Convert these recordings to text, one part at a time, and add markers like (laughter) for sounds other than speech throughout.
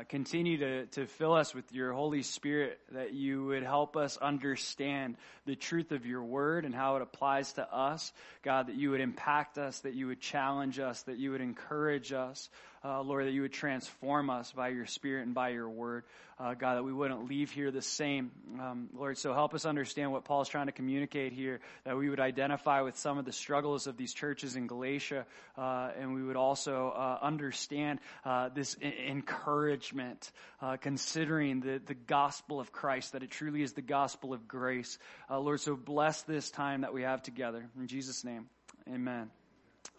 uh, continue to, to fill us with your Holy Spirit, that you would help us understand the truth of your word and how it applies to us. God, that you would impact us, that you would challenge us, that you would encourage us. Uh, Lord, that you would transform us by your Spirit and by your word. Uh, God, that we wouldn't leave here the same. Um, Lord, so help us understand what Paul's trying to communicate here, that we would identify with some of the struggles of these churches in Galatia, uh, and we would also uh, understand uh, this encouragement, uh, considering the, the gospel of Christ, that it truly is the gospel of grace. Lord, so bless this time that we have together. In Jesus' name, amen.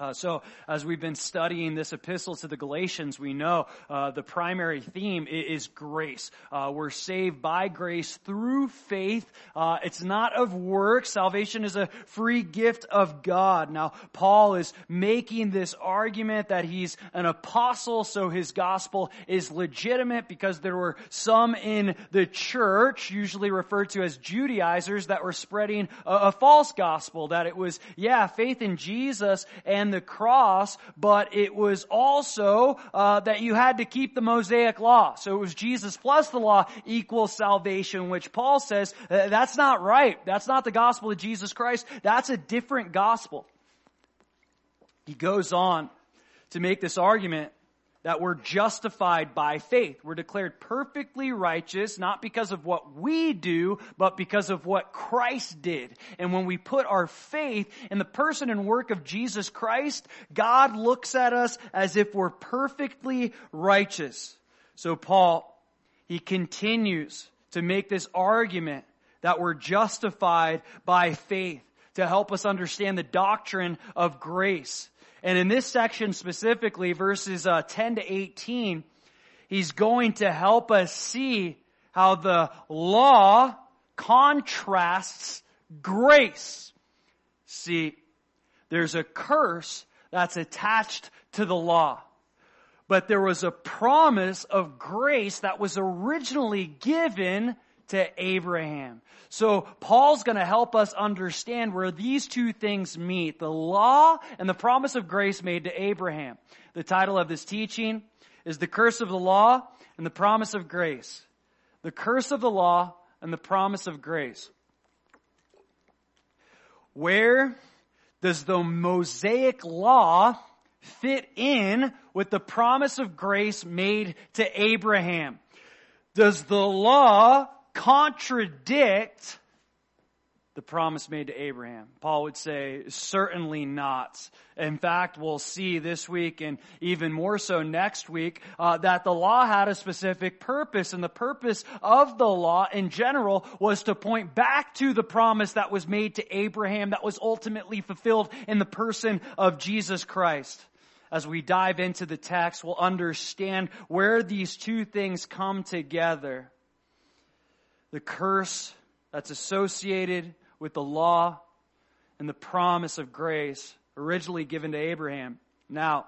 Uh, so, as we've been studying this epistle to the Galatians, we know uh, the primary theme is, grace. Uh, we're saved by grace through faith. Uh, it's not of works. Salvation is a free gift of God. Now, Paul is making this argument that he's an apostle, so his gospel is legitimate because there were some in the church, usually referred to as Judaizers, that were spreading a, a false gospel. That it was, yeah, faith in Jesus and the cross, but it was also uh, that you had to keep the Mosaic law. So it was Jesus plus the law equals salvation, which Paul says uh, that's not right. That's not the gospel of Jesus Christ. That's a different gospel. He goes on to make this argument that we're justified by faith. We're declared perfectly righteous, not because of what we do, but because of what Christ did. And when we put our faith in the person and work of Jesus Christ, God looks at us as if we're perfectly righteous. So Paul, he continues to make this argument that we're justified by faith to help us understand the doctrine of grace. And in this section specifically, verses uh, 10 to 18, he's going to help us see how the law contrasts grace. See, there's a curse that's attached to the law. But there was a promise of grace that was originally given to Abraham. So Paul's going to help us understand where these two things meet, the law and the promise of grace made to Abraham. The title of this teaching is the curse of the law and the promise of grace. The curse of the law and the promise of grace. Where does the Mosaic law fit in with the promise of grace made to Abraham? Does the law contradict the promise made to Abraham? Paul would say, certainly not. In fact, we'll see this week and even more so next week uh, that the law had a specific purpose, and the purpose of the law in general was to point back to the promise that was made to Abraham that was ultimately fulfilled in the person of Jesus Christ. As we dive into the text, we'll understand where these two things come together the curse that's associated with the law and the promise of grace originally given to Abraham. Now,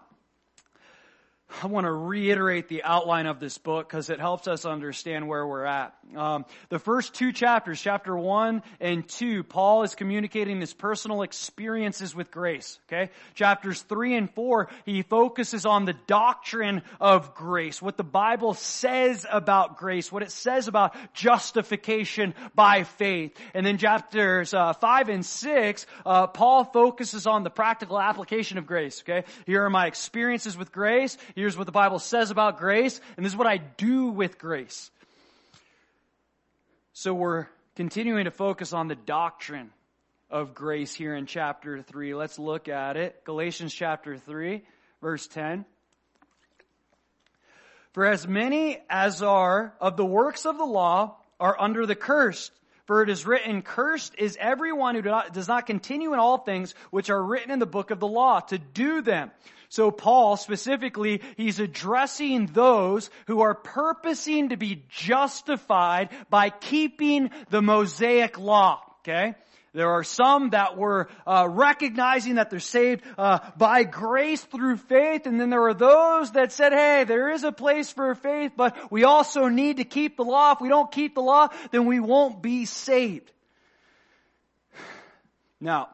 I want to reiterate the outline of this book because it helps us understand where we're at. Um, the first two chapters, chapter one and two, Paul is communicating his personal experiences with grace. Okay, chapters three and four, he focuses on the doctrine of grace, what the Bible says about grace, what it says about justification by faith, and then chapters uh, five and six, uh, Paul focuses on the practical application of grace. Okay, here are my experiences with grace. Here's what the Bible says about grace, and this is what I do with grace. So we're continuing to focus on the doctrine of grace here in chapter 3. Let's look at it. Galatians chapter 3, verse 10. For as many as are of the works of the law are under the curse. For it is written, cursed is everyone who does not continue in all things which are written in the book of the law to do them. So Paul specifically, he's addressing those who are purposing to be justified by keeping the Mosaic law. Okay? There are some that were uh, recognizing that they're saved uh, by grace through faith, and then there are those that said, "Hey, there is a place for faith, but we also need to keep the law. If we don't keep the law, then we won't be saved." (sighs) Now,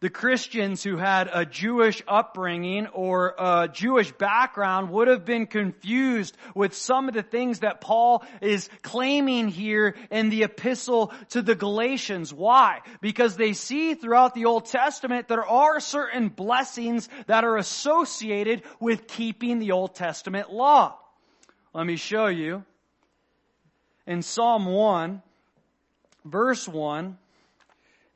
the Christians who had a Jewish upbringing or a Jewish background would have been confused with some of the things that Paul is claiming here in the epistle to the Galatians. Why? Because they see throughout the Old Testament there are certain blessings that are associated with keeping the Old Testament law. Let me show you. In Psalm 1, verse 1,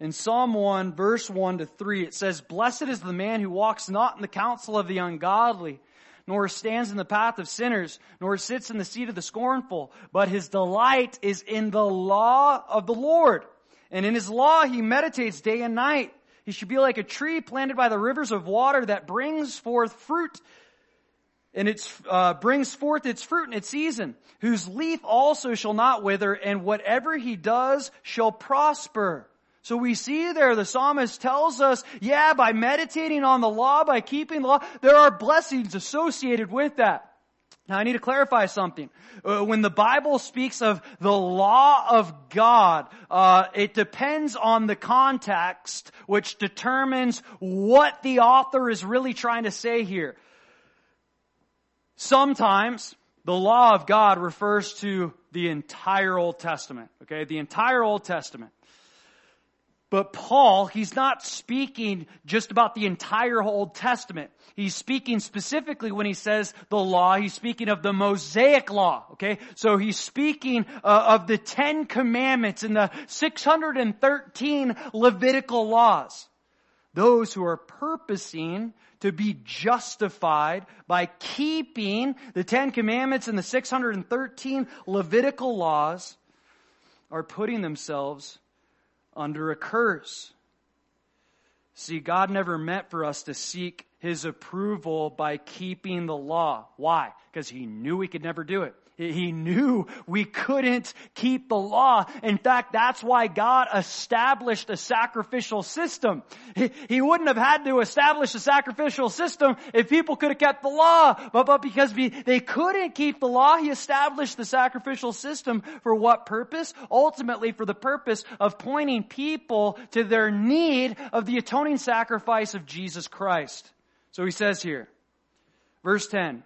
in Psalm 1, verse 1 to 3, it says, Blessed is the man who walks not in the counsel of the ungodly, nor stands in the path of sinners, nor sits in the seat of the scornful, but his delight is in the law of the Lord. And in his law he meditates day and night. He should be like a tree planted by the rivers of water that brings forth fruit and it uh, brings forth its fruit in its season, whose leaf also shall not wither, and whatever he does shall prosper. So we see there the psalmist tells us, yeah, by meditating on the law, by keeping the law, there are blessings associated with that. Now I need to clarify something. Uh, when the Bible speaks of the law of God, uh, it depends on the context, which determines what the author is really trying to say here. Sometimes the law of God refers to the entire Old Testament. Okay, the entire Old Testament. But Paul, he's not speaking just about the entire Old Testament. He's speaking specifically when he says the law, he's speaking of the Mosaic law, okay? So he's speaking uh, of the Ten Commandments and the 613 Levitical laws. Those who are purposing to be justified by keeping the Ten Commandments and the 613 Levitical laws are putting themselves under a curse. See, God never meant for us to seek His approval by keeping the law. Why? Because He knew we could never do it. He knew we couldn't keep the law. In fact, that's why God established a sacrificial system. He, he wouldn't have had to establish a sacrificial system if people could have kept the law. But, but because we, they couldn't keep the law, He established the sacrificial system for what purpose? Ultimately for the purpose of pointing people to their need of the atoning sacrifice of Jesus Christ. So He says here, verse 10,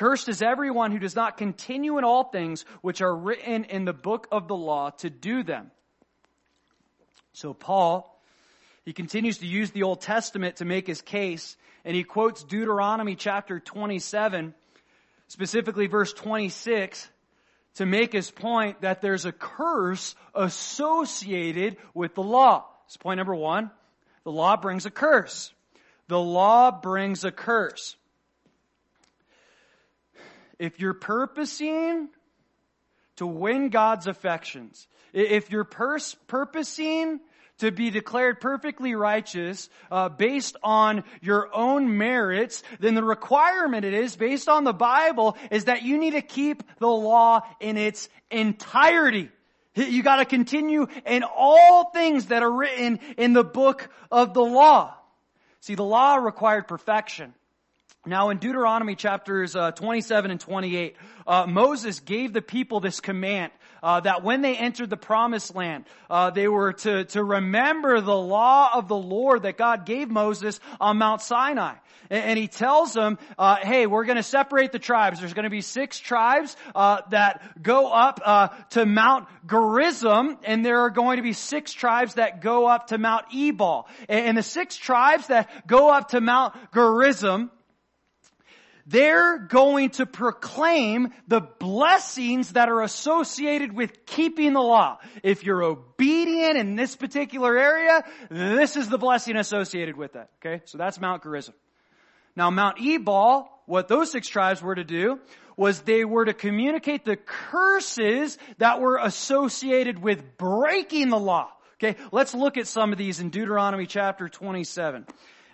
Cursed is everyone who does not continue in all things which are written in the book of the law to do them. So Paul, he continues to use the Old Testament to make his case, and he quotes Deuteronomy chapter 27, specifically verse 26, to make his point that there's a curse associated with the law. That's point number one. The law brings a curse. The law brings a curse if you're purposing to win God's affections, if you're pers- purposing to be declared perfectly righteous uh, based on your own merits, then the requirement it is, based on the Bible, is that you need to keep the law in its entirety. You gotta continue in all things that are written in the book of the law. See, the law required perfection. Now in Deuteronomy chapters uh, 27 and 28, uh, Moses gave the people this command uh, that when they entered the promised land, uh, they were to, to remember the law of the Lord that God gave Moses on Mount Sinai. And, and he tells them, uh, hey, we're going to separate the tribes. There's going to be six tribes uh, that go up to Mount Gerizim, and there are going to be six tribes that go up to Mount Ebal. And, and the six tribes that go up to Mount Gerizim, they're going to proclaim the blessings that are associated with keeping the law. If you're obedient in this particular area, this is the blessing associated with that. Okay? So that's Mount Gerizim. Now Mount Ebal, what those six tribes were to do was they were to communicate the curses that were associated with breaking the law. Okay, let's look at some of these in Deuteronomy chapter 27.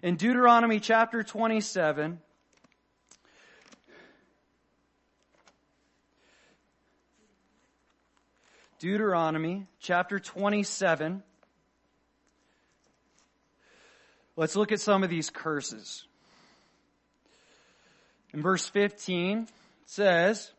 In Deuteronomy chapter 27, Deuteronomy chapter 27. Let's look at some of these curses. In verse 15, it says,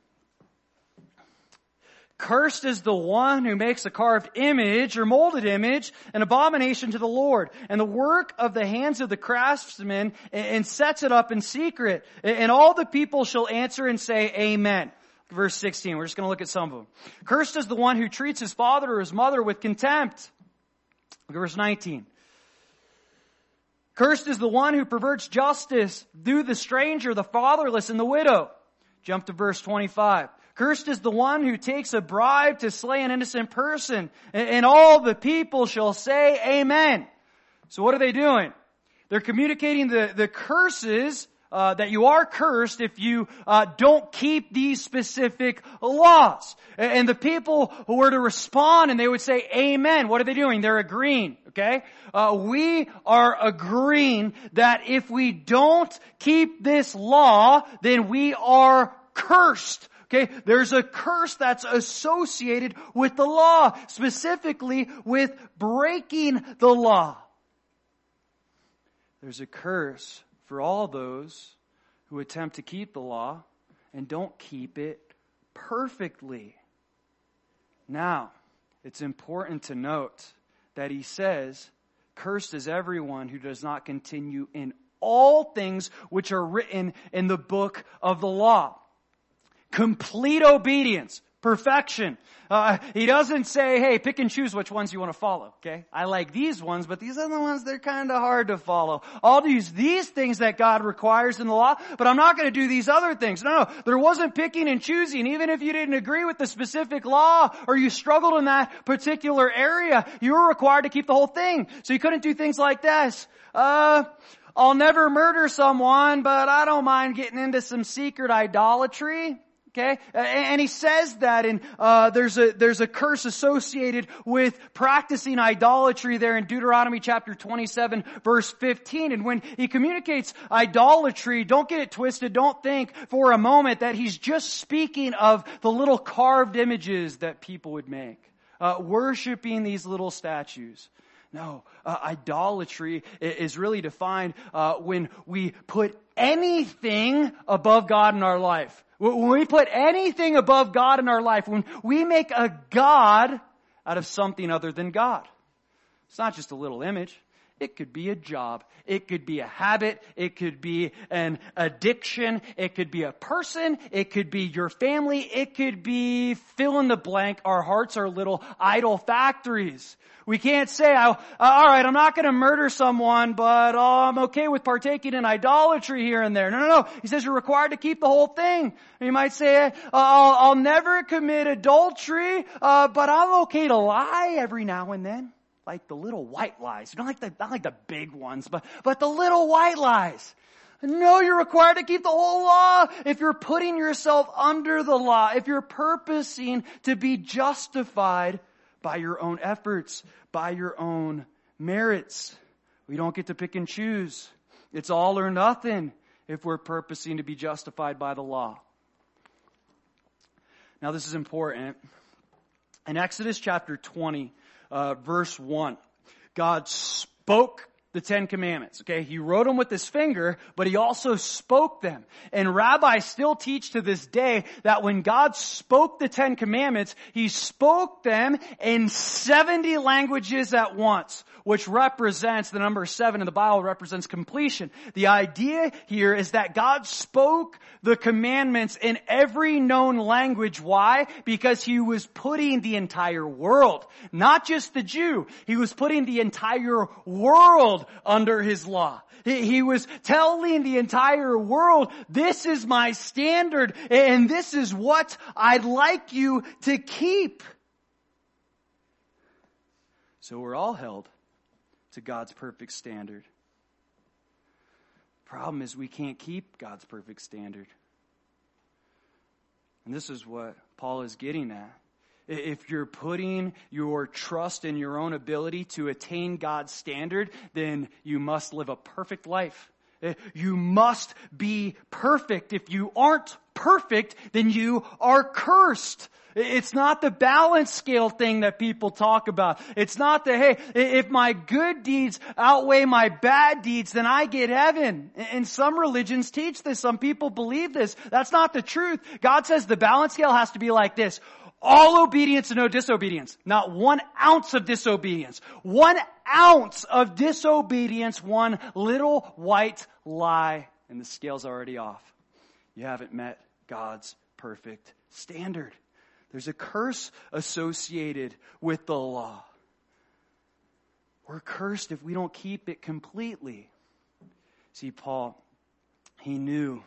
Cursed is the one who makes a carved image or molded image, an abomination to the Lord, and the work of the hands of the craftsman, and sets it up in secret. And all the people shall answer and say, Amen. Verse 16, we're just gonna look at some of them. Cursed is the one who treats his father or his mother with contempt. Look at verse 19. Cursed is the one who perverts justice through the stranger, the fatherless, and the widow. Jump to verse 25. Cursed is the one who takes a bribe to slay an innocent person, and all the people shall say amen. So what are they doing? They're communicating the, the curses uh, that you are cursed if you uh, don't keep these specific laws. And the people who were to respond and they would say, Amen. What are they doing? They're agreeing. Okay, uh, we are agreeing that if we don't keep this law, then we are cursed. Okay, there's a curse that's associated with the law, specifically with breaking the law. There's a curse for all those who attempt to keep the law and don't keep it perfectly. Now, it's important to note that he says, Cursed is everyone who does not continue in all things which are written in the book of the law. Complete obedience perfection. Uh, he doesn't say, hey, pick and choose which ones you want to follow, okay? I like these ones, but these other ones, they're kind of hard to follow. I'll use these things that God requires in the law, but I'm not going to do these other things. No, no, there wasn't picking and choosing. Even if you didn't agree with the specific law or you struggled in that particular area, you were required to keep the whole thing. So you couldn't do things like this. Uh, I'll never murder someone, but I don't mind getting into some secret idolatry. Okay, and he says that, and uh, there's a there's a curse associated with practicing idolatry there in Deuteronomy chapter 27, verse 15. And when he communicates idolatry, don't get it twisted. Don't think for a moment that he's just speaking of the little carved images that people would make, uh, worshiping these little statues. No, uh, idolatry is really defined uh, when we put anything above God in our life. When we put anything above God in our life, when we make a God out of something other than God. It's not just a little image. It could be a job. It could be a habit. It could be an addiction. It could be a person. It could be your family. It could be fill in the blank. Our hearts are little idol factories. We can't say, oh, all right, I'm not going to murder someone, but oh, I'm okay with partaking in idolatry here and there. No, no, no. He says you're required to keep the whole thing. You might say, uh, I'll, I'll never commit adultery, uh, but I'm okay to lie every now and then like the little white lies. Don't like the, not like the big ones, but, but the little white lies. No, you're required to keep the whole law. If you're putting yourself under the law, if you're purposing to be justified by your own efforts, by your own merits, we don't get to pick and choose. It's all or nothing if we're purposing to be justified by the law. Now this is important. In Exodus chapter 20, uh, verse 1. God spoke the Ten Commandments. Okay, he wrote them with his finger, but he also spoke them. And rabbis still teach to this day that when God spoke the Ten Commandments, he spoke them in 70 languages at once, which represents the number seven in the Bible represents completion. The idea here is that God spoke the commandments in every known language. Why? Because he was putting the entire world, not just the Jew, he was putting the entire world under his law. He was telling the entire world, this is my standard and this is what I'd like you to keep. So we're all held to God's perfect standard. Problem is we can't keep God's perfect standard. And this is what Paul is getting at. If you're putting your trust in your own ability to attain God's standard, then you must live a perfect life. Eh, you must be perfect. If you aren't perfect, then you are cursed. It's not the balance scale thing that people talk about. It's not the, hey, if my good deeds outweigh my bad deeds, then I get heaven. And some religions teach this. Some people believe this. That's not the truth. God says the balance scale has to be like this all obedience and no disobedience. Not one ounce of disobedience. One ounce of disobedience, one little white lie, and the scale's already off. You haven't met God's perfect standard. There's a curse associated with the law. We're cursed if we don't keep it completely. See, Paul, he knew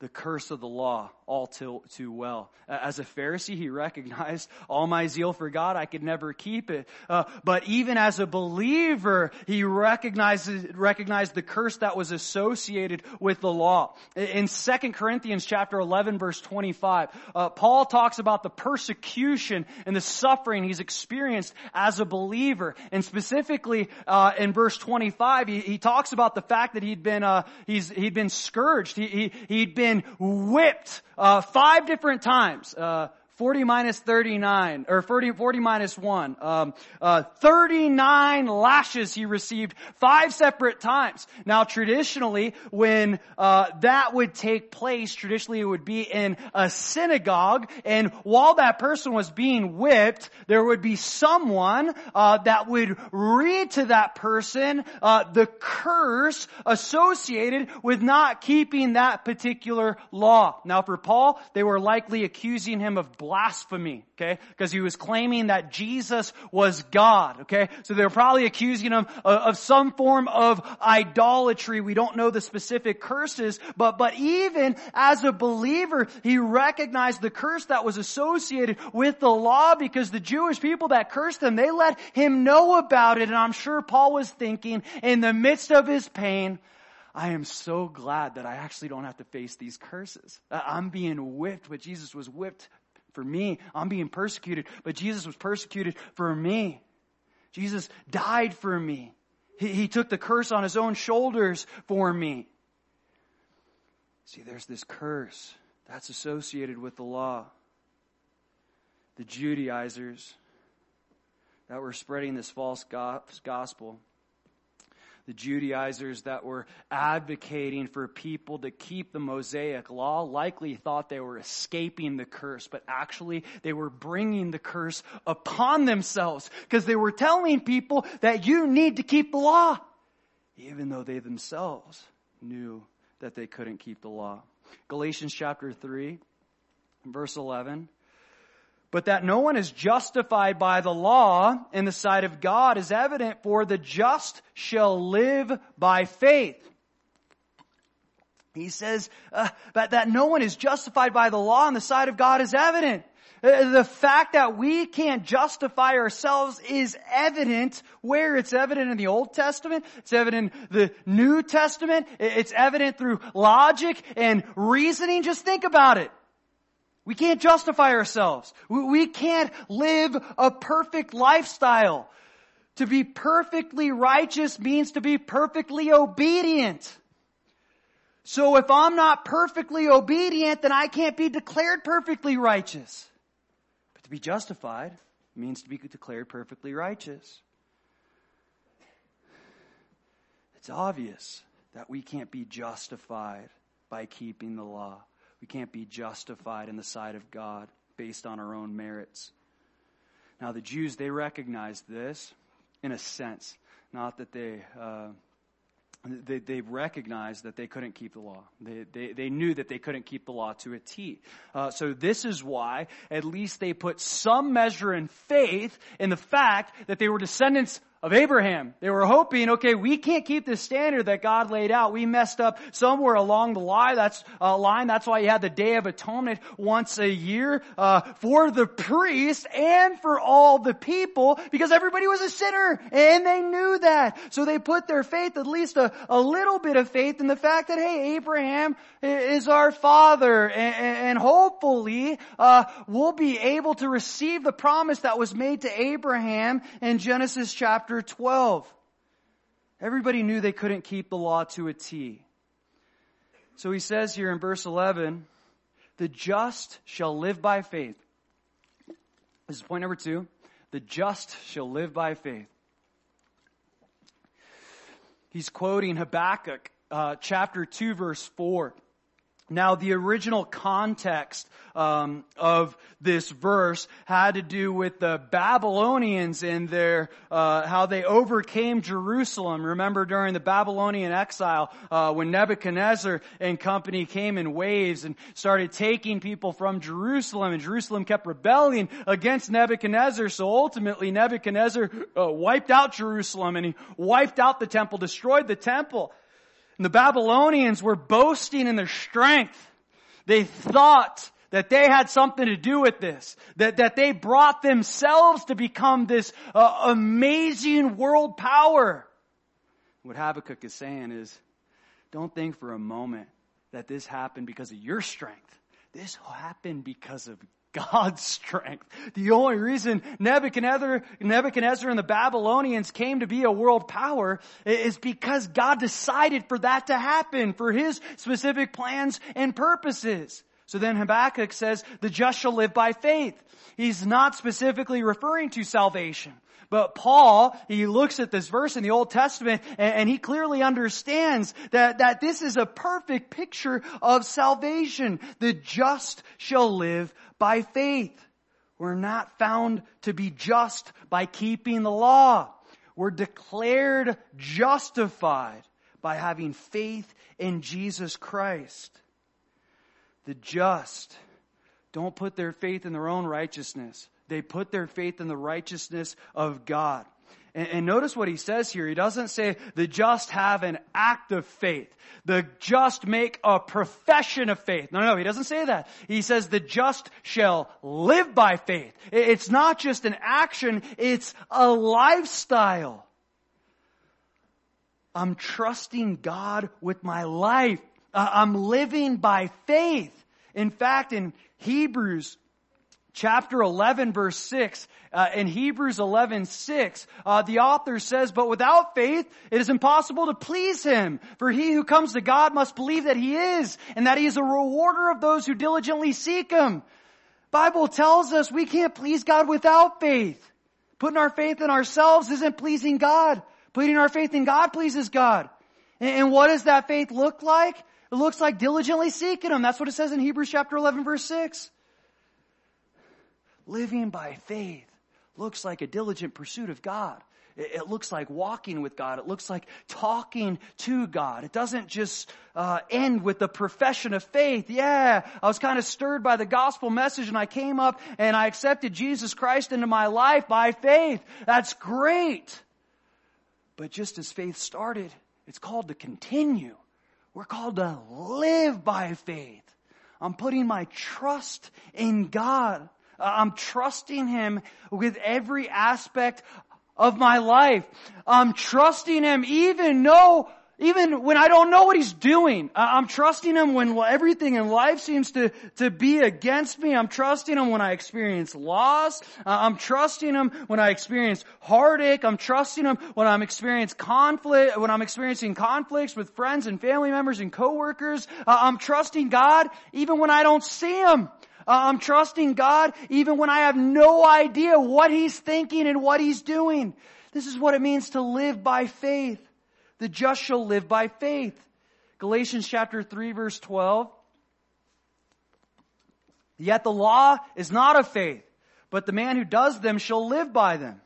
the curse of the law all too, too well. As a Pharisee, he recognized (laughs) all my zeal for God, I could never keep it. Uh, but even as a believer, he recognized, recognized the curse that was associated with the law. In 2 Corinthians chapter 11 verse 25, uh, Paul talks about the persecution and the suffering he's experienced as a believer. And specifically, uh, in verse 25, he, he, talks about the fact that he'd been, uh, he's, he'd been scourged. He, he, he'd been whipped uh, five different times. Uh, 40 minus 39, or 40, 40 minus 1. Um, uh, 39 lashes he received five separate times. Now traditionally, when uh, that would take place, traditionally it would be in a synagogue, and while that person was being whipped, there would be someone uh, that would read to that person uh, the curse associated with not keeping that particular law. Now for Paul, they were likely accusing him of blasphemy, okay? Because he was claiming that Jesus was God, okay? So they were probably accusing him of, of some form of idolatry. We don't know the specific curses, but, but even as a believer, he recognized the curse that was associated with the law because the Jewish people that cursed him, they let him know about it. And I'm sure Paul was thinking in the midst of his pain, I am so glad that I actually don't have to face these curses. I'm being whipped, but Jesus was whipped for me. I'm being persecuted, but Jesus was persecuted for me. Jesus died for me. He, he took the curse on his own shoulders for me. See, there's this curse that's associated with the law. The Judaizers that were spreading this false gospel the Judaizers that were advocating for people to keep the Mosaic law likely thought they were escaping the curse, but actually they were bringing the curse upon themselves because they were telling people that you need to keep the law, even though they themselves knew that they couldn't keep the law. Galatians chapter 3, verse 11 but that no one is justified by the law in the sight of God is evident for the just shall live by faith. He says, uh, but that no one is justified by the law in the sight of God is evident. Uh, the fact that we can't justify ourselves is evident where it's evident in the Old Testament, it's evident in the New Testament, it's evident through logic and reasoning. Just think about it. We can't justify ourselves. We can't live a perfect lifestyle. To be perfectly righteous means to be perfectly obedient. So if I'm not perfectly obedient, then I can't be declared perfectly righteous. But to be justified means to be declared perfectly righteous. It's obvious that we can't be justified by keeping the law. We can't be justified in the sight of God based on our own merits. Now, the Jews, they recognized this in a sense. Not that they, uh, they, they recognized that they couldn't keep the law. They, they, they knew that they couldn't keep the law to a T. Uh, so this is why at least they put some measure in faith in the fact that they were descendants of Abraham. They were hoping, okay, we can't keep the standard that God laid out. We messed up somewhere along the line. That's uh, line. That's why you had the Day of Atonement once a year uh, for the priest and for all the people, because everybody was a sinner and they knew that. So they put their faith, at least a, a little bit of faith, in the fact that hey, Abraham is our father, and, and hopefully uh, we'll be able to receive the promise that was made to Abraham in Genesis chapter chapter 12. Everybody knew they couldn't keep the law to a T. So he says here in verse 11, the just shall live by faith. This is point number two. The just shall live by faith. He's quoting Habakkuk uh, chapter 2 verse 4 Now, the original context um, of this verse had to do with the Babylonians and their uh, how they overcame Jerusalem. Remember, during the Babylonian exile, uh, when Nebuchadnezzar and company came in waves and started taking people from Jerusalem, and Jerusalem kept rebelling against Nebuchadnezzar. So ultimately, Nebuchadnezzar uh, wiped out Jerusalem and he wiped out the temple, destroyed the temple. And the Babylonians were boasting in their strength. They thought that they had something to do with this, that, that they brought themselves to become this uh, amazing world power. What Habakkuk is saying is, don't think for a moment that this happened because of your strength. This happened because of God's strength. The only reason Nebuchadnezzar, Nebuchadnezzar and the Babylonians came to be a world power is because God decided for that to happen for His specific plans and purposes. So then Habakkuk says, the just shall live by faith. He's not specifically referring to salvation. But Paul, he looks at this verse in the Old Testament and, and, he clearly understands that, that this is a perfect picture of salvation. The just shall live by faith. We're not found to be just by keeping the law. We're declared justified by having faith in Jesus Christ. The just don't put their faith in their own righteousness. They put their faith in the righteousness of God. And, and, notice what he says here. He doesn't say the just have an act of faith. The just make a profession of faith. No, no, he doesn't say that. He says the just shall live by faith. It's not just an action, it's a lifestyle. I'm trusting God with my life. I'm living by faith. In fact, in Hebrews chapter 11 verse 6 uh, in hebrews 11 6 uh, the author says but without faith it is impossible to please him. For he who comes to god must believe that he is and that he is a rewarder of those who diligently seek him. Bible tells us we can't please god without faith. Putting our faith in ourselves isn't pleasing god. Putting our faith in god pleases god. And, and what does that faith look like? It looks like diligently seeking him. That's what it says in hebrews chapter 11 verse 6 Living by faith looks like a diligent pursuit of God. It, looks like walking with God. It looks like talking to God. It doesn't just uh, end with the profession of faith. Yeah, I was kind of stirred by the gospel message and I came up and I accepted Jesus Christ into my life by faith. That's great. But just as faith started, it's called to continue. We're called to live by faith. I'm putting my trust in God. Uh, I'm trusting Him with every aspect of my life. I'm trusting Him even though, even when I don't know what He's doing. Uh, I'm trusting Him when everything in life seems to, to be against me. I'm trusting Him when I experience loss. Uh, I'm trusting Him when I experience heartache. I'm trusting Him when I'm experiencing conflict, when I'm experiencing conflicts with friends and family members and coworkers. Uh, I'm trusting God even when I don't see Him. Uh, I'm trusting God even when I have no idea what He's thinking and what He's doing. This is what it means to live by faith. The just shall live by faith. Galatians chapter 3 verse 12. Yet the law is not of faith, but the man who does them shall live by them.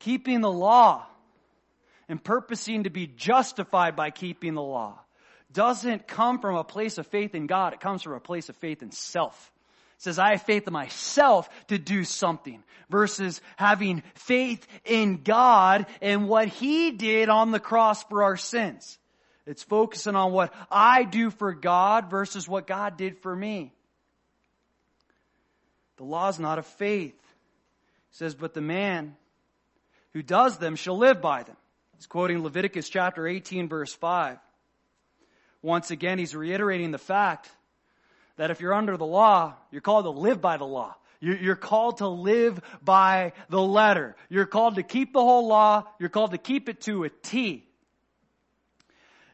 Keeping the law and purposing to be justified by keeping the law doesn't come from a place of faith in God. It comes from a place of faith in self. It says, I have faith in myself to do something versus having faith in God and what He did on the cross for our sins. It's focusing on what I do for God versus what God did for me. The law is not of faith. It says, but the man who does them shall live by them. He's quoting Leviticus chapter 18 verse 5. Once again, he's reiterating the fact that if you're under the law, you're called to live by the law. You're called to live by the letter. You're called to keep the whole law. You're called to keep it to a T.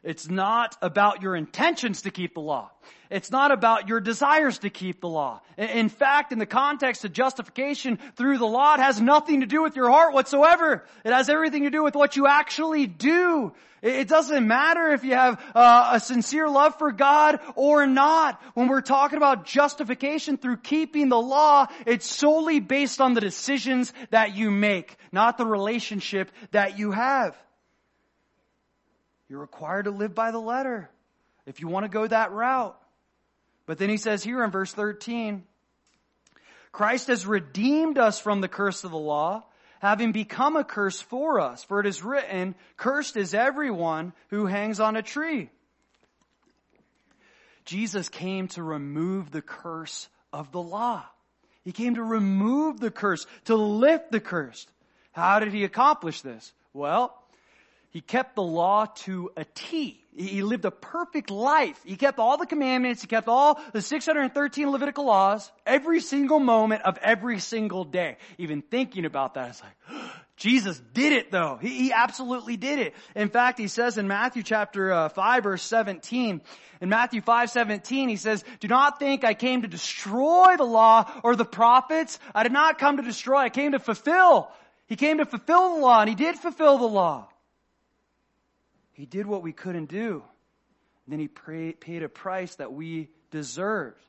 It's not about your intentions to keep the law. It's not about your desires to keep the law. In fact, in the context of justification through the law, it has nothing to do with your heart whatsoever. It has everything to do with what you actually do. It doesn't matter if you have uh, a sincere love for God or not. When we're talking about justification through keeping the law, it's solely based on the decisions that you make, not the relationship that you have. You're required to live by the letter if you want to go that route. But then he says here in verse 13, Christ has redeemed us from the curse of the law, having become a curse for us. For it is written, cursed is everyone who hangs on a tree. Jesus came to remove the curse of the law. He came to remove the curse, to lift the curse. How did he accomplish this? Well, he kept the law to a T. He lived a perfect life. He kept all the commandments. He kept all the 613 Levitical laws every single moment of every single day. Even thinking about that, it's like, (gasps) Jesus did it though. He, he, absolutely did it. In fact, he says in Matthew chapter uh, 5 verse 17, in Matthew 5, 17, he says, do not think I came to destroy the law or the prophets. I did not come to destroy. I came to fulfill. He came to fulfill the law and he did fulfill the law. He did what we couldn't do. Then he paid a price that we deserved.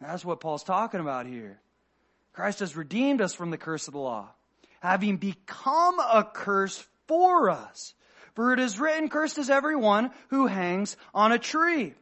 that's what Paul's talking about here. Christ has redeemed us from the curse of the law, having become a curse for us. For it is written, cursed is everyone who hangs on a tree.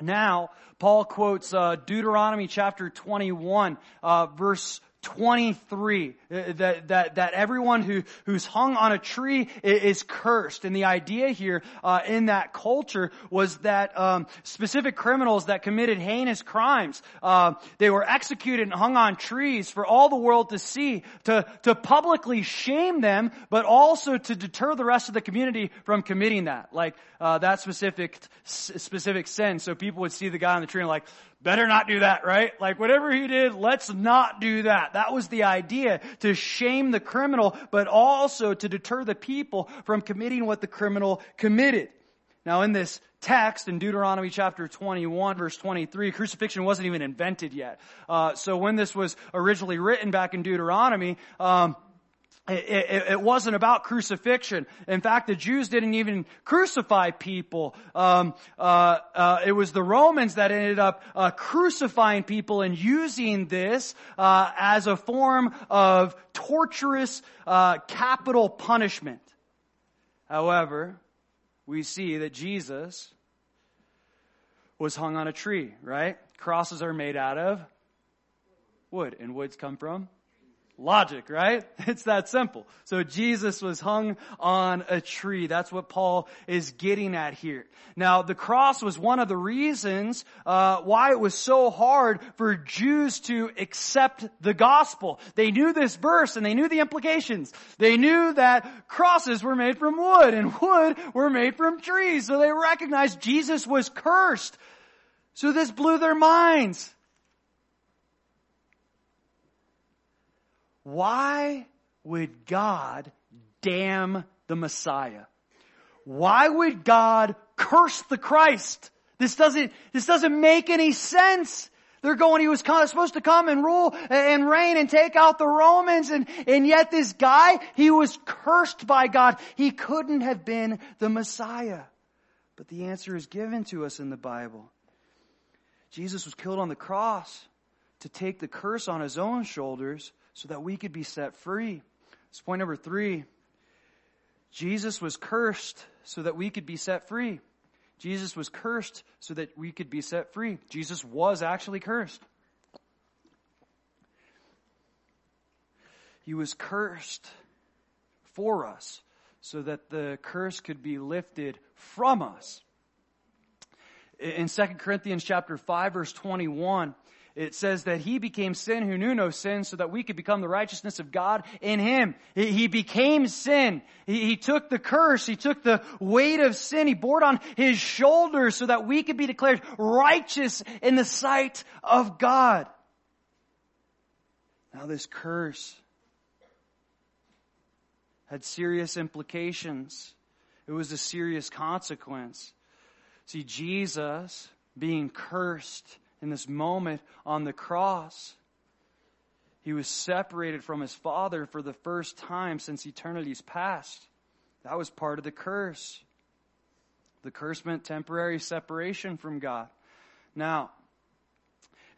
Now, Paul quotes uh, Deuteronomy chapter 21, uh, verse 23 uh, that that that everyone who who's hung on a tree is cursed. And the idea here uh, in that culture was that um, specific criminals that committed heinous crimes uh, they were executed and hung on trees for all the world to see to to publicly shame them but also to deter the rest of the community from committing that. Like uh, that specific specific sin. So people would see the guy on the tree and like better not do that, right? Like whatever he did, let's not do that. That was the idea, to shame the criminal, but also to deter the people from committing what the criminal committed. Now in this text in Deuteronomy chapter 21 verse 23, crucifixion wasn't even invented yet. Uh, so when this was originally written back in Deuteronomy, um, it, it, it, wasn't about crucifixion. In fact, the Jews didn't even crucify people. Um, uh, uh, it was the Romans that ended up uh, crucifying people and using this uh, as a form of torturous uh, capital punishment. However, we see that Jesus was hung on a tree, right? Crosses are made out of wood, and woods come from Logic, right? (laughs) It's that simple. So Jesus was hung on a tree. That's what Paul is getting at here. Now, the cross was one of the reasons uh, why it was so hard for Jews to accept the gospel. They knew this verse and they knew the implications. They knew that crosses were made from wood and wood were made from trees. So they recognized Jesus was cursed. So this blew their minds. Why would God damn the Messiah? Why would God curse the Christ? This doesn't, this doesn't make any sense. They're going, he was supposed to come and rule and reign and take out the Romans and, and yet this guy, he was cursed by God. He couldn't have been the Messiah. But the answer is given to us in the Bible. Jesus was killed on the cross to take the curse on his own shoulders so that we could be set free. It's point number three. Jesus was cursed so that we could be set free. Jesus was cursed so that we could be set free. Jesus was actually cursed. He was cursed for us so that the curse could be lifted from us. In 2 Corinthians chapter 5 verse 21, it says that he became sin who knew no sin so that we could become the righteousness of God in him. He, became sin. He, took the curse. He took the weight of sin. He bore it on his shoulders so that we could be declared righteous in the sight of God. Now this curse had serious implications. It was a serious consequence. See, Jesus being cursed in this moment on the cross, he was separated from his Father for the first time since eternity's past. That was part of the curse. The curse meant temporary separation from God. Now,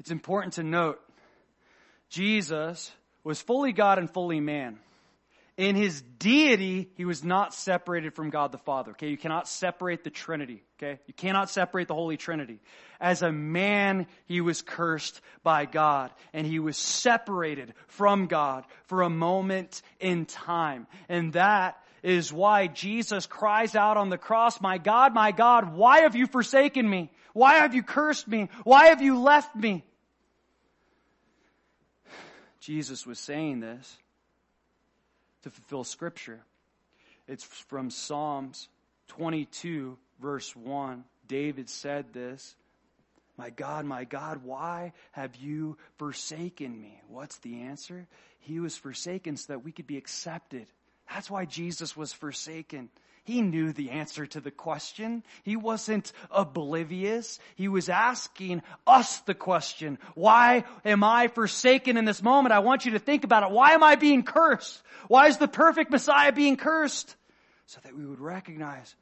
it's important to note Jesus was fully God and fully man. In his deity, he was not separated from God the Father. Okay, you cannot separate the Trinity. Okay, you cannot separate the Holy Trinity. As a man, he was cursed by God, and he was separated from God for a moment in time. And that is why Jesus cries out on the cross, My God, my God, why have you forsaken me? Why have you cursed me? Why have you left me? (sighs) Jesus was saying this to fulfill scripture. It's from Psalms 22 verse 1. David said this, my God, my God, why have you forsaken me? What's the answer? He was forsaken so that we could be accepted. That's why Jesus was forsaken. He knew the answer to the question. He wasn't oblivious. He was asking us the question, why am I forsaken in this moment? I want you to think about it. Why am I being cursed? Why is the perfect Messiah being cursed? So that we would recognize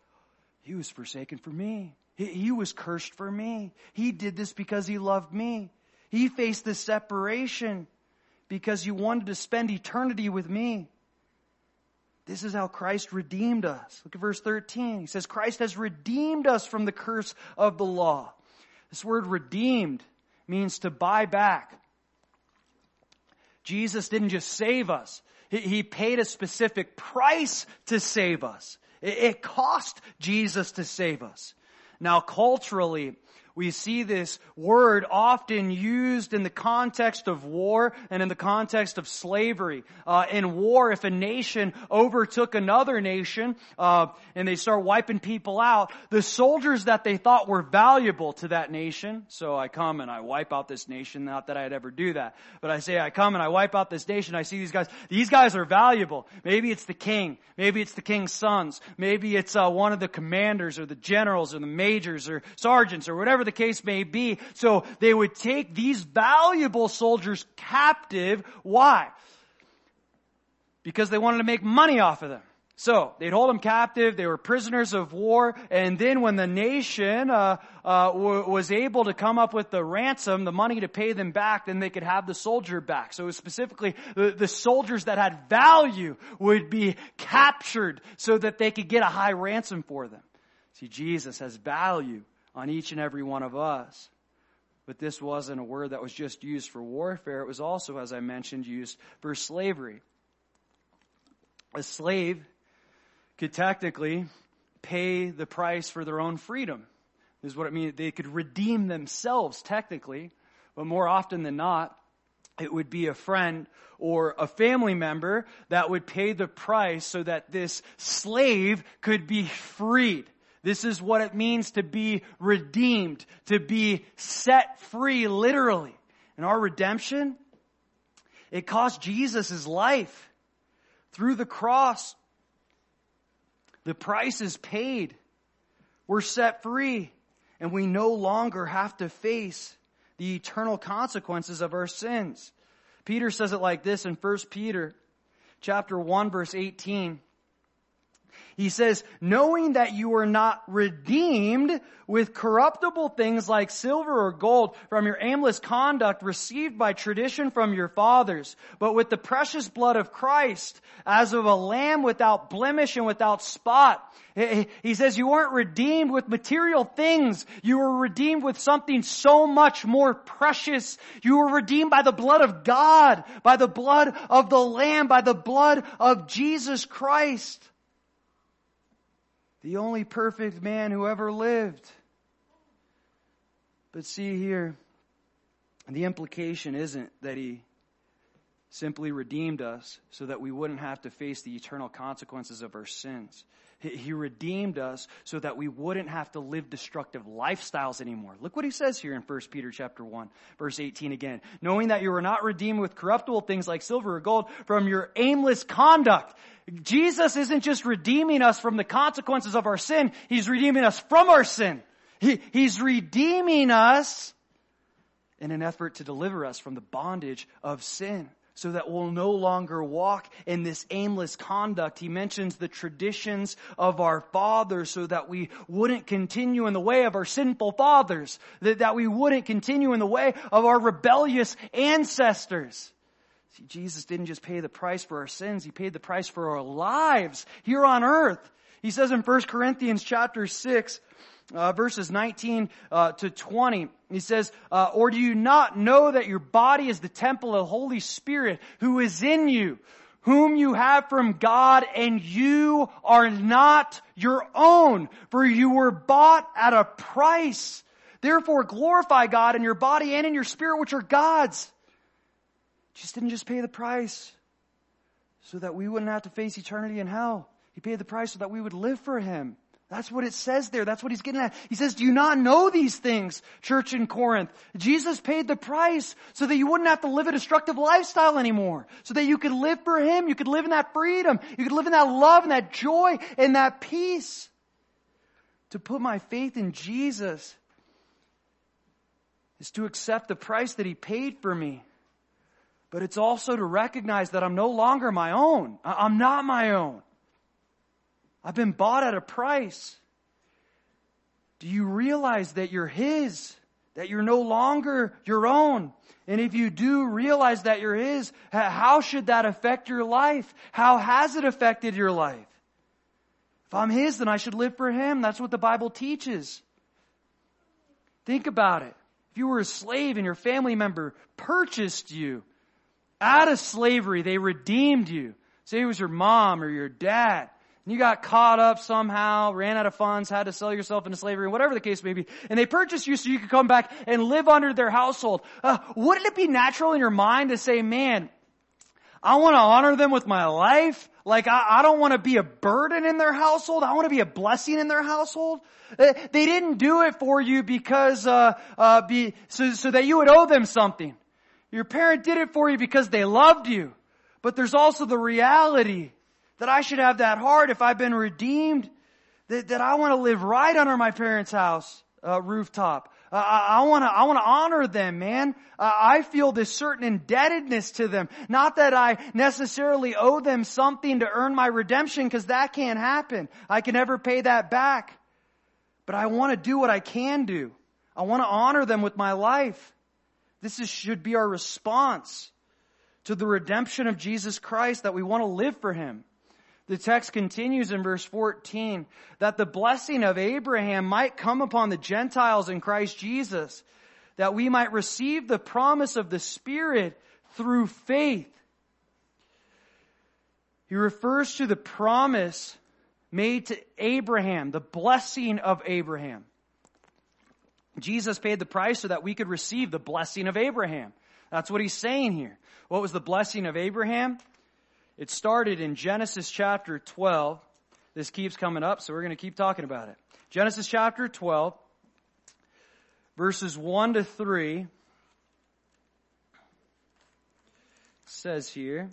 he was forsaken for me. He, he was cursed for me. He did this because he loved me. He faced this separation because he wanted to spend eternity with me. This is how Christ redeemed us. Look at verse 13. He says, Christ has redeemed us from the curse of the law. This word redeemed means to buy back. Jesus didn't just save us. He paid a specific price to save us. It cost Jesus to save us. Now culturally, we see this word often used in the context of war and in the context of slavery. Uh, in war, if a nation overtook another nation uh, and they start wiping people out, the soldiers that they thought were valuable to that nation. So I come and I wipe out this nation. Not that I'd ever do that, but I say I come and I wipe out this nation. I see these guys. These guys are valuable. Maybe it's the king. Maybe it's the king's sons. Maybe it's uh, one of the commanders or the generals or the majors or sergeants or whatever whatever the case may be. So they would take these valuable soldiers captive. Why? Because they wanted to make money off of them. So they'd hold them captive. They were prisoners of war. And then when the nation uh, uh, w- was able to come up with the ransom, the money to pay them back, then they could have the soldier back. So specifically, the, the soldiers that had value would be captured so that they could get a high ransom for them. See, Jesus has value on each and every one of us. But this wasn't a word that was just used for warfare. It was also, as I mentioned, used for slavery. A slave could technically pay the price for their own freedom. This is what it means. They could redeem themselves technically, but more often than not, it would be a friend or a family member that would pay the price so that this slave could be freed. This is what it means to be redeemed, to be set free, literally. And our redemption, it cost Jesus his life through the cross. The price is paid. We're set free and we no longer have to face the eternal consequences of our sins. Peter says it like this in 1 Peter chapter 1 verse 18. He says, knowing that you are not redeemed with corruptible things like silver or gold from your aimless conduct received by tradition from your fathers, but with the precious blood of Christ as of a lamb without blemish and without spot. He says you weren't redeemed with material things. You were redeemed with something so much more precious. You were redeemed by the blood of God, by the blood of the Lamb, by the blood of Jesus Christ the only perfect man who ever lived. But see here, the implication isn't that he simply redeemed us so that we wouldn't have to face the eternal consequences of our sins. He redeemed us so that we wouldn't have to live destructive lifestyles anymore. Look what he says here in 1 Peter chapter 1, verse 18 again. Knowing that you were not redeemed with corruptible things like silver or gold from your aimless conduct. Jesus isn't just redeeming us from the consequences of our sin, He's redeeming us from our sin. He, he's redeeming us in an effort to deliver us from the bondage of sin so that we'll no longer walk in this aimless conduct. He mentions the traditions of our fathers so that we wouldn't continue in the way of our sinful fathers, that, that we wouldn't continue in the way of our rebellious ancestors. See, Jesus didn't just pay the price for our sins, He paid the price for our lives here on earth. He says in 1 Corinthians chapter 6, uh, verses 19 uh, to 20. He says, uh, Or do you not know that your body is the temple of the Holy Spirit who is in you, whom you have from God, and you are not your own, for you were bought at a price. Therefore glorify God in your body and in your spirit, which are God's. Jesus didn't just pay the price so that we wouldn't have to face eternity in hell. He paid the price so that we would live for Him. That's what it says there. That's what he's getting at. He says, do you not know these things, church in Corinth? Jesus paid the price so that you wouldn't have to live a destructive lifestyle anymore. So that you could live for him. You could live in that freedom. You could live in that love and that joy and that peace. To put my faith in Jesus is to accept the price that he paid for me. But it's also to recognize that I'm no longer my own. I'm not my own. I've been bought at a price. Do you realize that you're His? That you're no longer your own? And if you do realize that you're His, how should that affect your life? How has it affected your life? If I'm His, then I should live for Him. That's what the Bible teaches. Think about it. If you were a slave and your family member purchased you out of slavery, they redeemed you. Say it was your mom or your dad you got caught up somehow, ran out of funds, had to sell yourself into slavery, whatever the case may be, and they purchased you so you could come back and live under their household. Uh, wouldn't it be natural in your mind to say, man, I want to honor them with my life? Like, I, I don't want to be a burden in their household. I want to be a blessing in their household. Uh, they didn't do it for you because, uh, uh, be, so, so that you would owe them something. Your parent did it for you because they loved you. But there's also the reality that I should have that heart if I've been redeemed, that, that I want to live right under my parents' house, uh, rooftop. Uh, I, want to, I want to honor them, man. Uh, I feel this certain indebtedness to them. Not that I necessarily owe them something to earn my redemption, because that can't happen. I can never pay that back. But I want to do what I can do. I want to honor them with my life. This is, should be our response to the redemption of Jesus Christ that we want to live for Him. The text continues in verse 14 that the blessing of Abraham might come upon the Gentiles in Christ Jesus, that we might receive the promise of the Spirit through faith. He refers to the promise made to Abraham, the blessing of Abraham. Jesus paid the price so that we could receive the blessing of Abraham. That's what he's saying here. What was the blessing of Abraham? It started in Genesis chapter 12. This keeps coming up, so we're going to keep talking about it. Genesis chapter 12, verses 1 to 3 says here,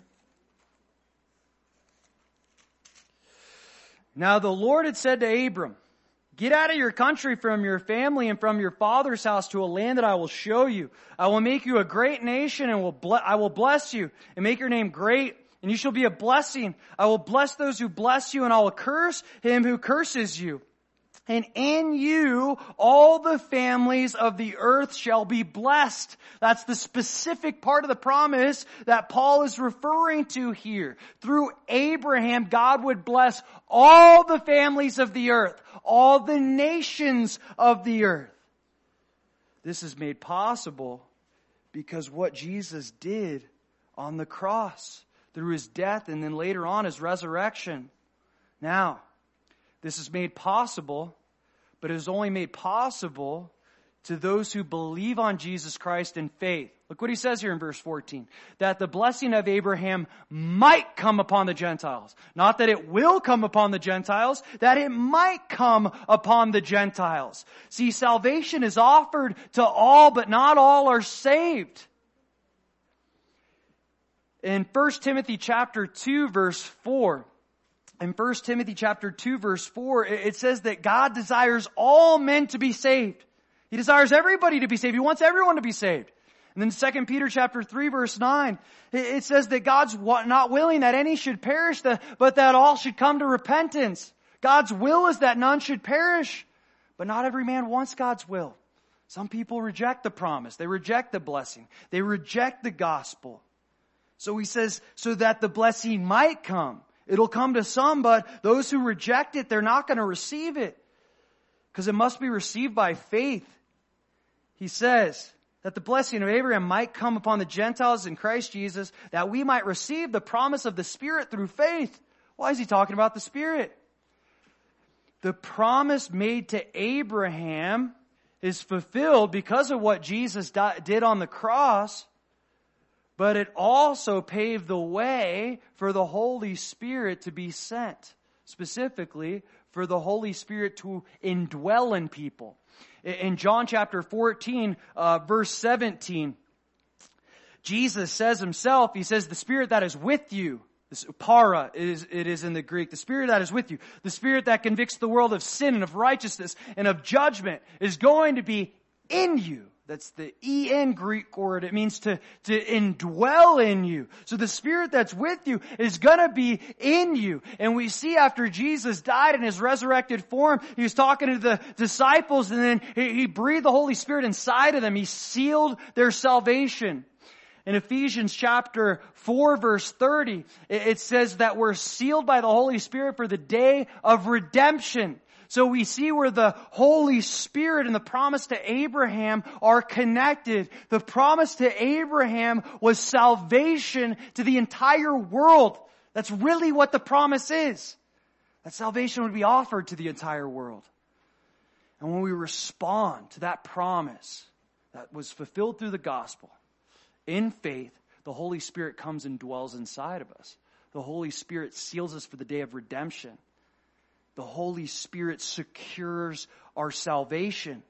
Now the Lord had said to Abram, Get out of your country from your family and from your father's house to a land that I will show you. I will make you a great nation and will ble- I will bless you and make your name great and you shall be a blessing. I will bless those who bless you and I will curse him who curses you. And in you, all the families of the earth shall be blessed. That's the specific part of the promise that Paul is referring to here. Through Abraham, God would bless all the families of the earth, all the nations of the earth. This is made possible because what Jesus did on the cross through his death and then later on his resurrection. Now, this is made possible, but it is only made possible to those who believe on Jesus Christ in faith. Look what he says here in verse 14. That the blessing of Abraham might come upon the Gentiles. Not that it will come upon the Gentiles, that it might come upon the Gentiles. See, salvation is offered to all, but not all are saved. In 1 Timothy chapter 2 verse 4, in 1 Timothy chapter 2 verse 4, it says that God desires all men to be saved. He desires everybody to be saved. He wants everyone to be saved. And then 2 Peter chapter 3 verse 9, it says that God's not willing that any should perish, but that all should come to repentance. God's will is that none should perish, but not every man wants God's will. Some people reject the promise. They reject the blessing. They reject the gospel. So he says, so that the blessing might come. It'll come to some, but those who reject it, they're not going to receive it. Because it must be received by faith. He says that the blessing of Abraham might come upon the Gentiles in Christ Jesus, that we might receive the promise of the Spirit through faith. Why is he talking about the Spirit? The promise made to Abraham is fulfilled because of what Jesus did on the cross, but it also paved the way for the Holy Spirit to be sent, specifically for the Holy Spirit to indwell in people. In John chapter 14, uh, verse 17, Jesus says himself, he says, the spirit that is with you, this para is, it is in the Greek, the spirit that is with you, the spirit that convicts the world of sin and of righteousness and of judgment is going to be in you. That's the en Greek word. It means to, to indwell in you. So the spirit that's with you is gonna be in you. And we see after Jesus died in his resurrected form, he was talking to the disciples and then he, he breathed the Holy Spirit inside of them. He sealed their salvation. In Ephesians chapter 4 verse 30, it says that we're sealed by the Holy Spirit for the day of redemption. So we see where the Holy Spirit and the promise to Abraham are connected. The promise to Abraham was salvation to the entire world. That's really what the promise is. That salvation would be offered to the entire world. And when we respond to that promise that was fulfilled through the gospel, in faith, the Holy Spirit comes and dwells inside of us. The Holy Spirit seals us for the day of redemption the Holy Spirit secures our salvation.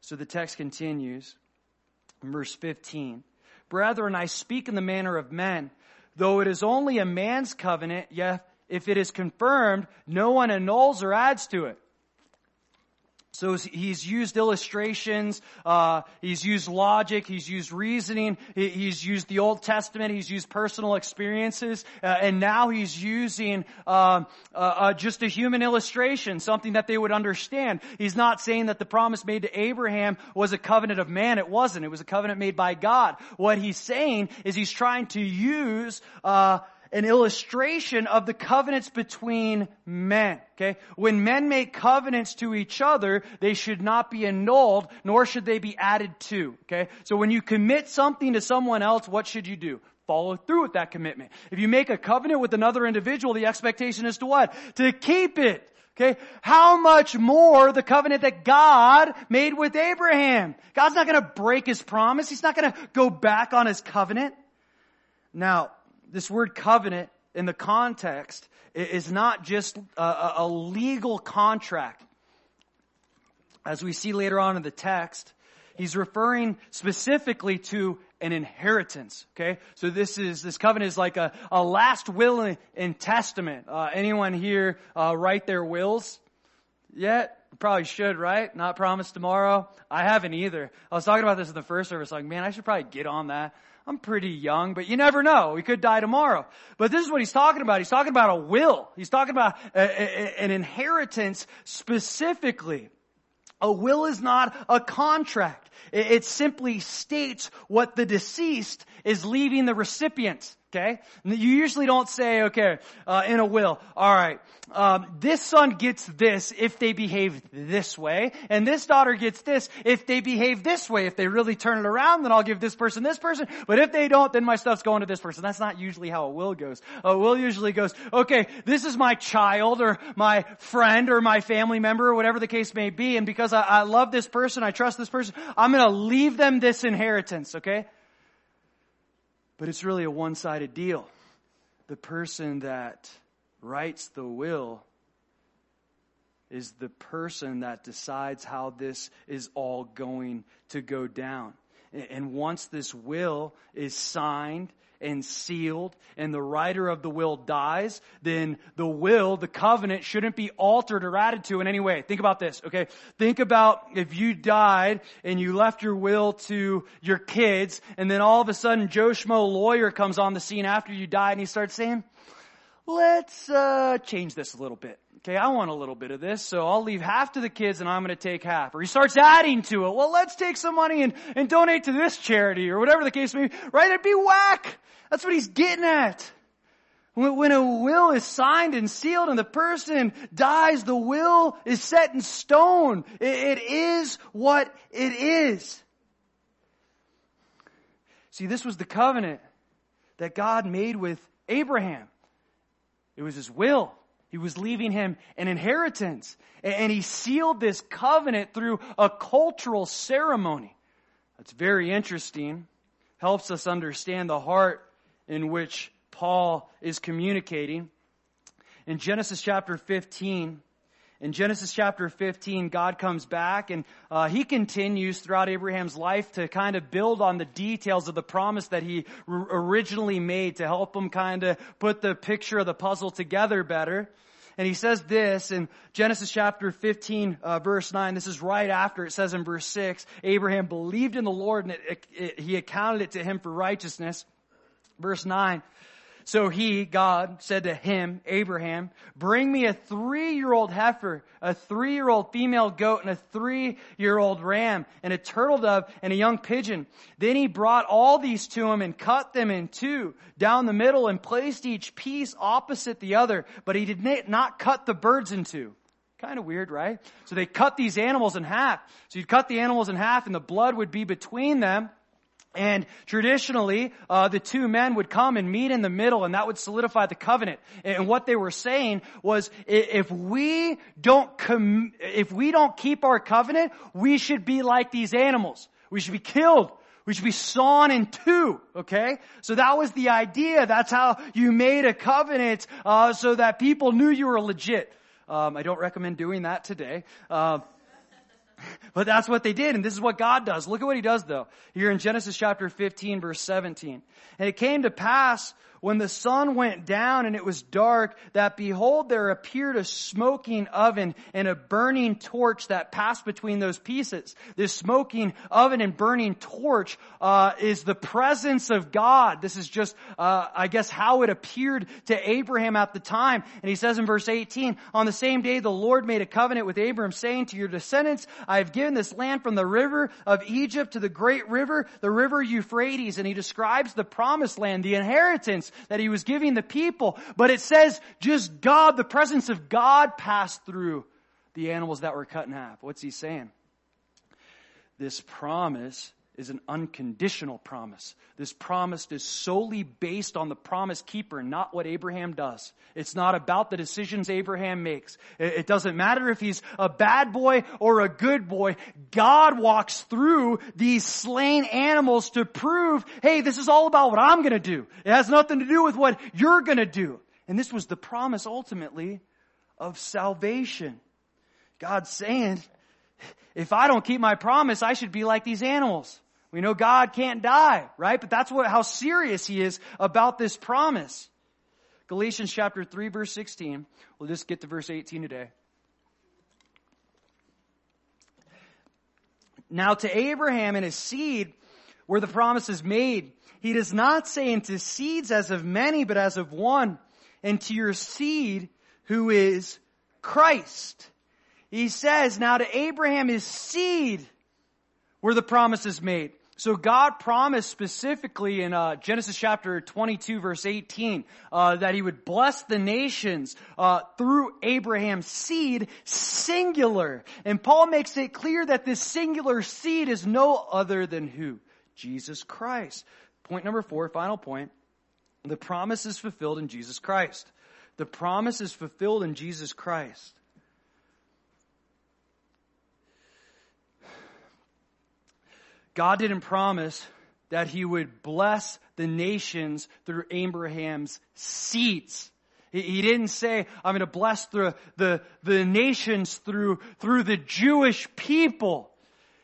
So the text continues in verse 15. Brethren, I speak in the manner of men. Though it is only a man's covenant, yet if it is confirmed, no one annuls or adds to it. So he's used illustrations, uh, he's used logic, he's used reasoning, he's used the Old Testament, he's used personal experiences, uh, and now he's using um, uh, uh, just a human illustration, something that they would understand. He's not saying that the promise made to Abraham was a covenant of man. It wasn't. It was a covenant made by God. What he's saying is he's trying to use uh, an illustration of the covenants between men. Okay? When men make covenants to each other, they should not be annulled, nor should they be added to. Okay? So when you commit something to someone else, what should you do? Follow through with that commitment. If you make a covenant with another individual, the expectation is to what? To keep it. Okay? How much more the covenant that God made with Abraham? God's not gonna break his promise. He's not gonna go back on his covenant. Now, this word covenant in the context is not just a, a legal contract. As we see later on in the text, he's referring specifically to an inheritance. Okay, so this is this covenant is like a, a last will and testament. Uh, anyone here uh, write their wills yet? Probably should, right? Not promise tomorrow. I haven't either. I was talking about this in the first service. Like, man, I should probably get on that. I'm pretty young, but you never know. We could die tomorrow. But this is what he's talking about. He's talking about a will. He's talking about a, a, an inheritance specifically. A will is not a contract. It, it simply states what the deceased is leaving the recipient. Okay? You usually don't say, okay, uh, in a will, alright, um, this son gets this if they behave this way, and this daughter gets this if they behave this way. If they really turn it around, then I'll give this person this person, but if they don't, then my stuff's going to this person. That's not usually how a will goes. A will usually goes, okay, this is my child, or my friend, or my family member, or whatever the case may be, and because I, I love this person, I trust this person, I'm gonna leave them this inheritance, okay? But it's really a one-sided deal. The person that writes the will is the person that decides how this is all going to go down. And once this will is signed and sealed and the writer of the will dies, then the will, the covenant shouldn't be altered or added to in any way. Think about this, okay? Think about if you died and you left your will to your kids and then all of a sudden Joe Schmo lawyer comes on the scene after you died and he starts saying, let's uh, change this a little bit. Okay, I want a little bit of this, so I'll leave half to the kids and I'm going to take half. Or he starts adding to it. Well, let's take some money and, and donate to this charity or whatever the case may be. Right? It'd be whack. That's what he's getting at. When a will is signed and sealed and the person dies, the will is set in stone. It is what it is. See, this was the covenant that God made with Abraham. It was his will. He was leaving him an inheritance. And he sealed this covenant through a cultural ceremony. That's very interesting. Helps us understand the heart in which Paul is communicating. In Genesis chapter 15, in Genesis chapter 15, God comes back and uh, he continues throughout Abraham's life to kind of build on the details of the promise that he r- originally made to help him kind of put the picture of the puzzle together better. And he says this in Genesis chapter 15, uh, verse 9. This is right after it says in verse 6, Abraham believed in the Lord and it, it, it, he accounted it to him for righteousness. Verse 9, so he, God, said to him, Abraham, bring me a three-year-old heifer, a three-year-old female goat, and a three-year-old ram, and a turtle dove, and a young pigeon. Then he brought all these to him and cut them in two down the middle and placed each piece opposite the other, but he did not cut the birds in two. Kind of weird, right? So they cut these animals in half. So you'd cut the animals in half and the blood would be between them. And traditionally, uh, the two men would come and meet in the middle, and that would solidify the covenant. And what they were saying was, if we don't com- if we don't keep our covenant, we should be like these animals. We should be killed. We should be sawn in two. Okay, so that was the idea. That's how you made a covenant, uh, so that people knew you were legit. Um, I don't recommend doing that today. Uh, (laughs) but that's what they did, and this is what God does. Look at what he does though. Here in Genesis chapter 15 verse 17. And it came to pass when the sun went down and it was dark, that behold, there appeared a smoking oven and a burning torch that passed between those pieces. This smoking oven and burning torch uh, is the presence of God. This is just, uh, I guess, how it appeared to Abraham at the time. And he says in verse 18, on the same day the Lord made a covenant with Abraham, saying to your descendants, I have given this land from the river of Egypt to the great river, the river Euphrates. And he describes the promised land, the inheritance that he was giving the people. But it says just God, the presence of God passed through the animals that were cut in half. What's he saying? This promise is an unconditional promise. This promise is solely based on the promise keeper, not what Abraham does. It's not about the decisions Abraham makes. It doesn't matter if he's a bad boy or a good boy. God walks through these slain animals to prove, hey, this is all about what I'm gonna do. It has nothing to do with what you're gonna do. And this was the promise ultimately of salvation. God's saying, if I don't keep my promise, I should be like these animals. We know God can't die, right? But that's what, how serious he is about this promise. Galatians chapter 3 verse 16. We'll just get to verse 18 today. Now to Abraham and his seed where the promise is made, he does not say into seeds as of many, but as of one, and to your seed who is Christ. He says, now to Abraham his seed where the promises made. So God promised specifically in uh, Genesis chapter 22 verse 18 uh, that he would bless the nations uh, through Abraham's seed, singular. And Paul makes it clear that this singular seed is no other than who? Jesus Christ. Point number four, final point. The promise is fulfilled in Jesus Christ. The promise is fulfilled in Jesus Christ. God didn't promise that he would bless the nations through Abraham's seeds. He didn't say, I'm going to bless the, the, the nations through, through the Jewish people.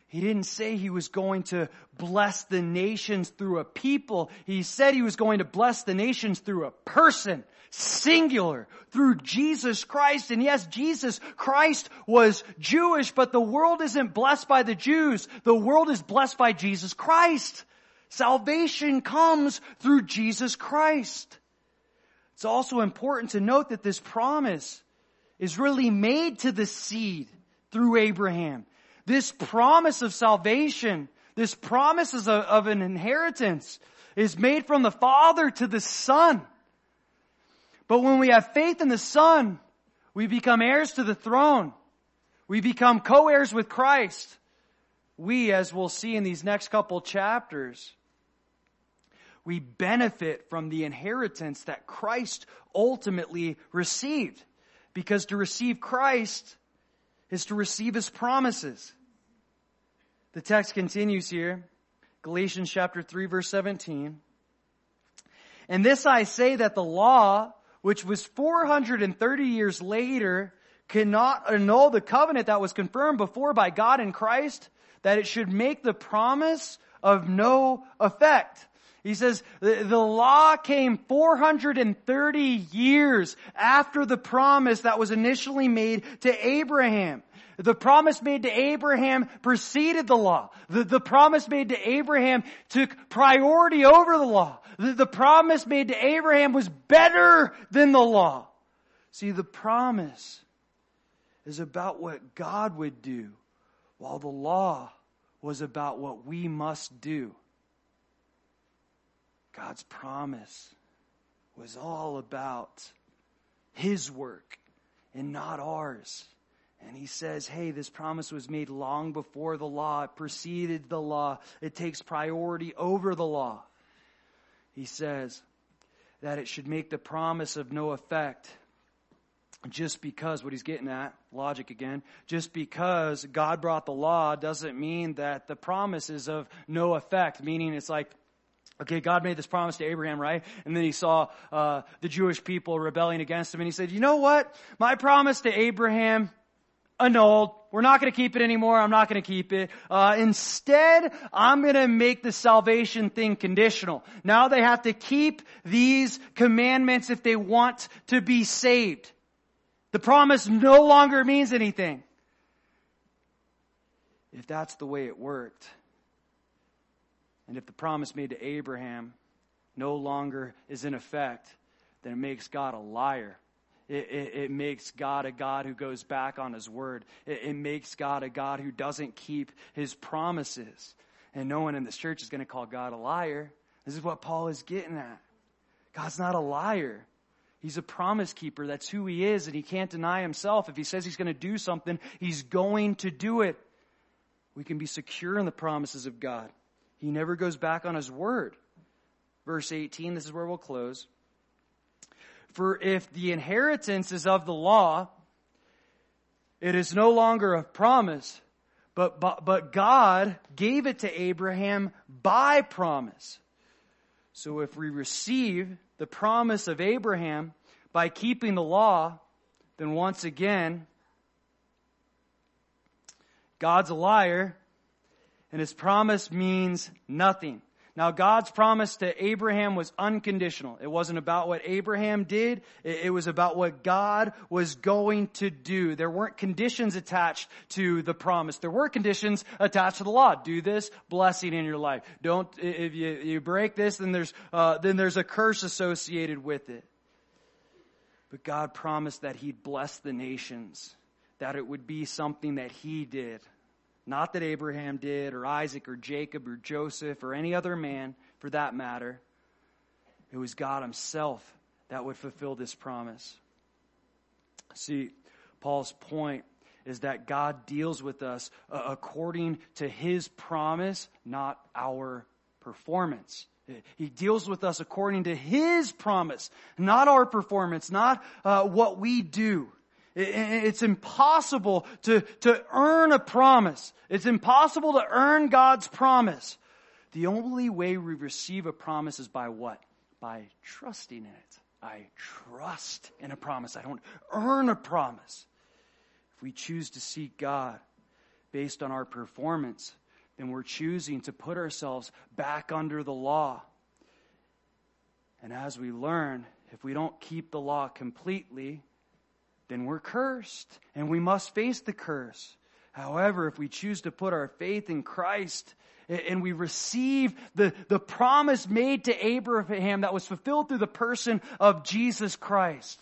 He didn't say he was going to bless the nations through a people. He said he was going to bless the nations through a person singular through Jesus Christ. And yes, Jesus Christ was Jewish, but the world isn't blessed by the Jews. The world is blessed by Jesus Christ. Salvation comes through Jesus Christ. It's also important to note that this promise is really made to the seed through Abraham. This promise of salvation, this promise of, of an inheritance is made from the Father to the Son. But when we have faith in the Son, we become heirs to the throne. We become co-heirs with Christ. We, as we'll see in these next couple chapters, we benefit from the inheritance that Christ ultimately received. Because to receive Christ is to receive His promises. The text continues here. Galatians chapter 3 verse 17. And this I say that the law which was 430 years later, cannot annul the covenant that was confirmed before by God in Christ, that it should make the promise of no effect. He says, the, the law came 430 years after the promise that was initially made to Abraham. The promise made to Abraham preceded the law. The, the promise made to Abraham took priority over the law. The, the promise made to Abraham was better than the law. See, the promise is about what God would do, while the law was about what we must do. God's promise was all about His work and not ours. And he says, hey, this promise was made long before the law. It preceded the law. It takes priority over the law. He says that it should make the promise of no effect just because what he's getting at, logic again, just because God brought the law doesn't mean that the promise is of no effect, meaning it's like, Okay, God made this promise to Abraham, right? And then he saw uh, the Jewish people rebelling against him, and he said, "You know what? My promise to Abraham annulled. We're not going to keep it anymore. I'm not going to keep it. Uh, instead, I'm going to make the salvation thing conditional. Now they have to keep these commandments if they want to be saved. The promise no longer means anything. If that's the way it worked, and if the promise made to Abraham no longer is in effect, then it makes God a liar. It, it, it, makes God a God who goes back on his word. It, it makes God a God who doesn't keep his promises. And no one in this church is going to call God a liar. This is what Paul is getting at. God's not a liar. He's a promise keeper. That's who he is, and he can't deny himself. If he says he's going to do something, he's going to do it. We can be secure in the promises of God. He never goes back on his word. Verse 18, this is where we'll close. For if the inheritance is of the law, it is no longer a promise, but, but, but God gave it to Abraham by promise. So if we receive the promise of Abraham by keeping the law, then once again, God's a liar and his promise means nothing. Now God's promise to Abraham was unconditional. It wasn't about what Abraham did. It was about what God was going to do. There weren't conditions attached to the promise. There were conditions attached to the law. Do this, blessing in your life. Don't, if you, you break this, then there's, uh, then there's a curse associated with it. But God promised that He'd bless the nations, that it would be something that He did, Not that Abraham did, or Isaac, or Jacob, or Joseph, or any other man for that matter. It was God Himself that would fulfill this promise. See, Paul's point is that God deals with us uh, according to His promise, not our performance. He deals with us according to His promise, not our performance, not uh, what we do. It's impossible to, to earn a promise. It's impossible to earn God's promise. The only way we receive a promise is by what? By trusting in it. I trust in a promise. I don't earn a promise. If we choose to seek God based on our performance, then we're choosing to put ourselves back under the law. And as we learn, if we don't keep the law completely, then we're cursed and we must face the curse. However, if we choose to put our faith in Christ and we receive the, the promise made to Abraham that was fulfilled through the person of Jesus Christ,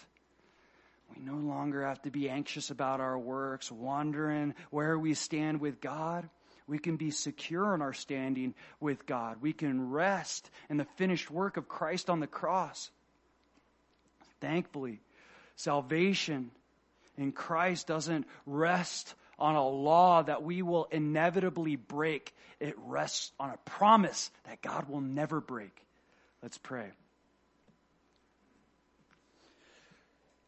we no longer have to be anxious about our works, wondering where we stand with God. We can be secure in our standing with God. We can rest in the finished work of Christ on the cross. Thankfully, salvation in Christ doesn't rest on a law that we will inevitably break. It rests on a promise that God will never break. Let's pray.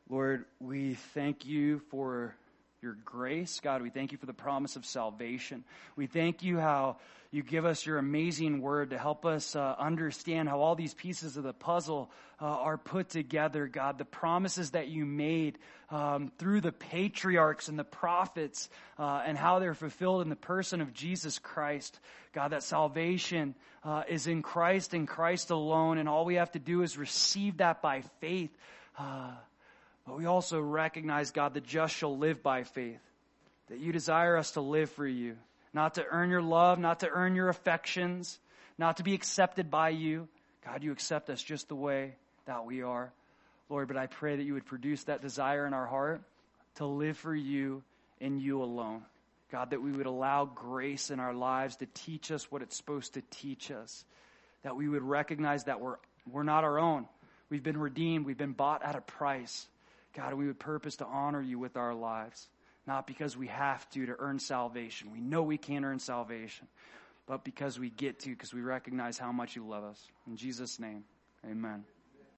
Lord, we thank you for your grace. God, we thank you for the promise of salvation. We thank you how you give us your amazing word to help us uh, understand how all these pieces of the puzzle uh, are put together, God. The promises that you made um, through the patriarchs and the prophets uh, and how they're fulfilled in the person of Jesus Christ. God, that salvation uh, is in Christ and Christ alone, and all we have to do is receive that by faith. But we also recognize, God, the just shall live by faith, that you desire us to live for you, not to earn your love, not to earn your affections, not to be accepted by you. God, you accept us just the way that we are. Lord, but I pray that you would produce that desire in our heart to live for you and you alone. God, that we would allow grace in our lives to teach us what it's supposed to teach us. That we would recognize that we're, we're not our own. We've been redeemed. We've been bought at a price. God, we would purpose to honor you with our lives, not because we have to to earn salvation. We know we can't earn salvation, but because we get to, because we recognize how much you love us. In Jesus' name, amen.